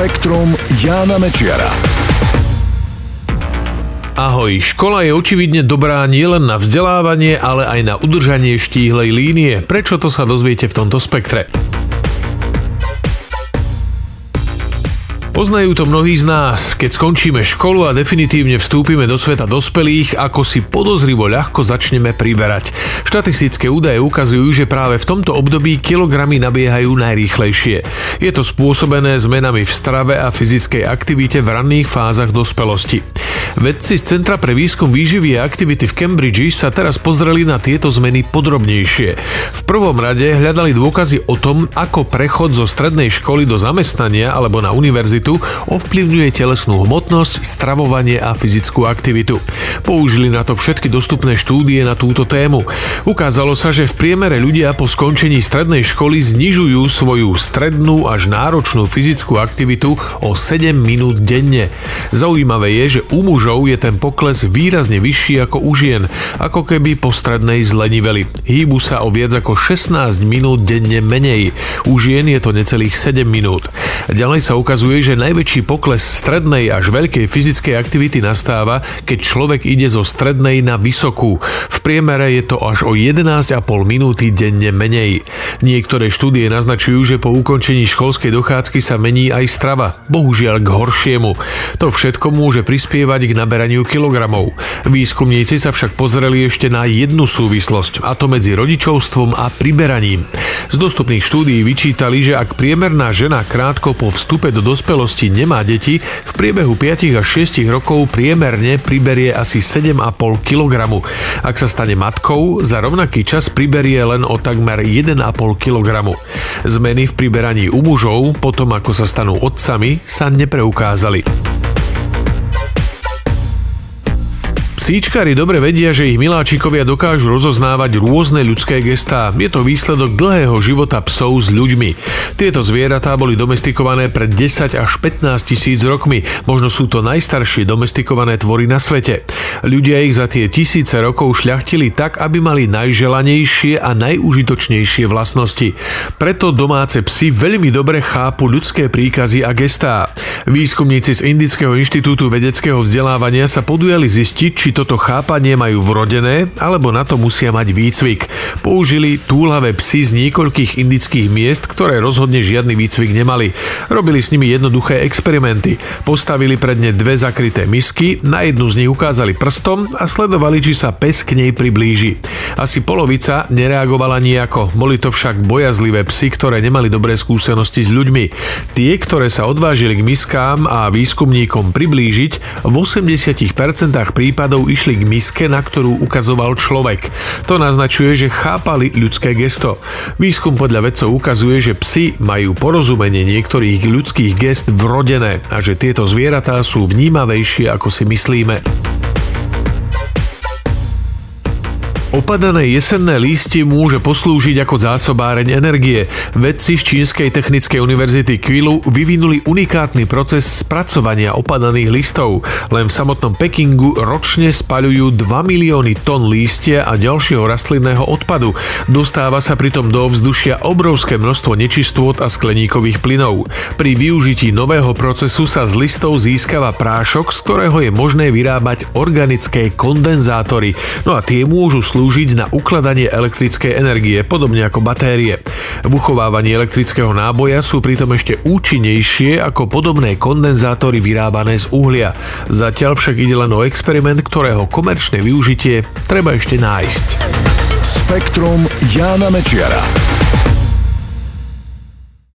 Spektrum Jána Mečiara. Ahoj, škola je očividne dobrá nielen na vzdelávanie, ale aj na udržanie štíhlej línie. Prečo to sa dozviete v tomto spektre? Poznajú to mnohí z nás. Keď skončíme školu a definitívne vstúpime do sveta dospelých, ako si podozrivo ľahko začneme priberať. Štatistické údaje ukazujú, že práve v tomto období kilogramy nabiehajú najrýchlejšie. Je to spôsobené zmenami v strave a fyzickej aktivite v ranných fázach dospelosti. Vedci z Centra pre výskum výživy a aktivity v Cambridge sa teraz pozreli na tieto zmeny podrobnejšie. V prvom rade hľadali dôkazy o tom, ako prechod zo strednej školy do zamestnania alebo na univerzitu aktivitu ovplyvňuje telesnú hmotnosť, stravovanie a fyzickú aktivitu. Použili na to všetky dostupné štúdie na túto tému. Ukázalo sa, že v priemere ľudia po skončení strednej školy znižujú svoju strednú až náročnú fyzickú aktivitu o 7 minút denne. Zaujímavé je, že u mužov je ten pokles výrazne vyšší ako u žien, ako keby po strednej zleniveli. Hýbu sa o viac ako 16 minút denne menej. U žien je to necelých 7 minút. Ďalej sa ukazuje, že najväčší pokles strednej až veľkej fyzickej aktivity nastáva, keď človek ide zo strednej na vysokú. V priemere je to až o 11,5 minúty denne menej. Niektoré štúdie naznačujú, že po ukončení školskej dochádzky sa mení aj strava, bohužiaľ k horšiemu. To všetko môže prispievať k naberaniu kilogramov. Výskumníci sa však pozreli ešte na jednu súvislosť, a to medzi rodičovstvom a priberaním. Z dostupných štúdií vyčítali, že ak priemerná žena krátko po vstupe do dospelosti dospelosti nemá deti, v priebehu 5 až 6 rokov priemerne priberie asi 7,5 kg. Ak sa stane matkou, za rovnaký čas priberie len o takmer 1,5 kg. Zmeny v priberaní u mužov, potom ako sa stanú otcami, sa nepreukázali. Psíčkari dobre vedia, že ich miláčikovia dokážu rozoznávať rôzne ľudské gestá. Je to výsledok dlhého života psov s ľuďmi. Tieto zvieratá boli domestikované pred 10 až 15 tisíc rokmi. Možno sú to najstaršie domestikované tvory na svete. Ľudia ich za tie tisíce rokov šľachtili tak, aby mali najželanejšie a najúžitočnejšie vlastnosti. Preto domáce psy veľmi dobre chápu ľudské príkazy a gestá. Výskumníci z Indického inštitútu vedeckého vzdelávania sa podujali zistiť, či to toto chápanie majú vrodené, alebo na to musia mať výcvik. Použili túlavé psy z niekoľkých indických miest, ktoré rozhodne žiadny výcvik nemali. Robili s nimi jednoduché experimenty. Postavili pred ne dve zakryté misky, na jednu z nich ukázali prstom a sledovali, či sa pes k nej priblíži. Asi polovica nereagovala nejako, boli to však bojazlivé psy, ktoré nemali dobré skúsenosti s ľuďmi. Tie, ktoré sa odvážili k miskám a výskumníkom priblížiť, v 80% prípadov išli k miske, na ktorú ukazoval človek. To naznačuje, že chápali ľudské gesto. Výskum podľa vedcov ukazuje, že psi majú porozumenie niektorých ľudských gest vrodené a že tieto zvieratá sú vnímavejšie ako si myslíme. Opadané jesenné lístie môže poslúžiť ako zásobáreň energie. Vedci z Čínskej technickej univerzity Quilu vyvinuli unikátny proces spracovania opadaných listov. Len v samotnom Pekingu ročne spaľujú 2 milióny tón lístia a ďalšieho rastlinného odpadu. Dostáva sa pritom do ovzdušia obrovské množstvo nečistôt a skleníkových plynov. Pri využití nového procesu sa z listov získava prášok, z ktorého je možné vyrábať organické kondenzátory. No a tie môžu slúžiť slúžiť na ukladanie elektrickej energie, podobne ako batérie. V uchovávaní elektrického náboja sú pritom ešte účinnejšie ako podobné kondenzátory vyrábané z uhlia. Zatiaľ však ide len o experiment, ktorého komerčné využitie treba ešte nájsť. Spektrum Jána Mečiara.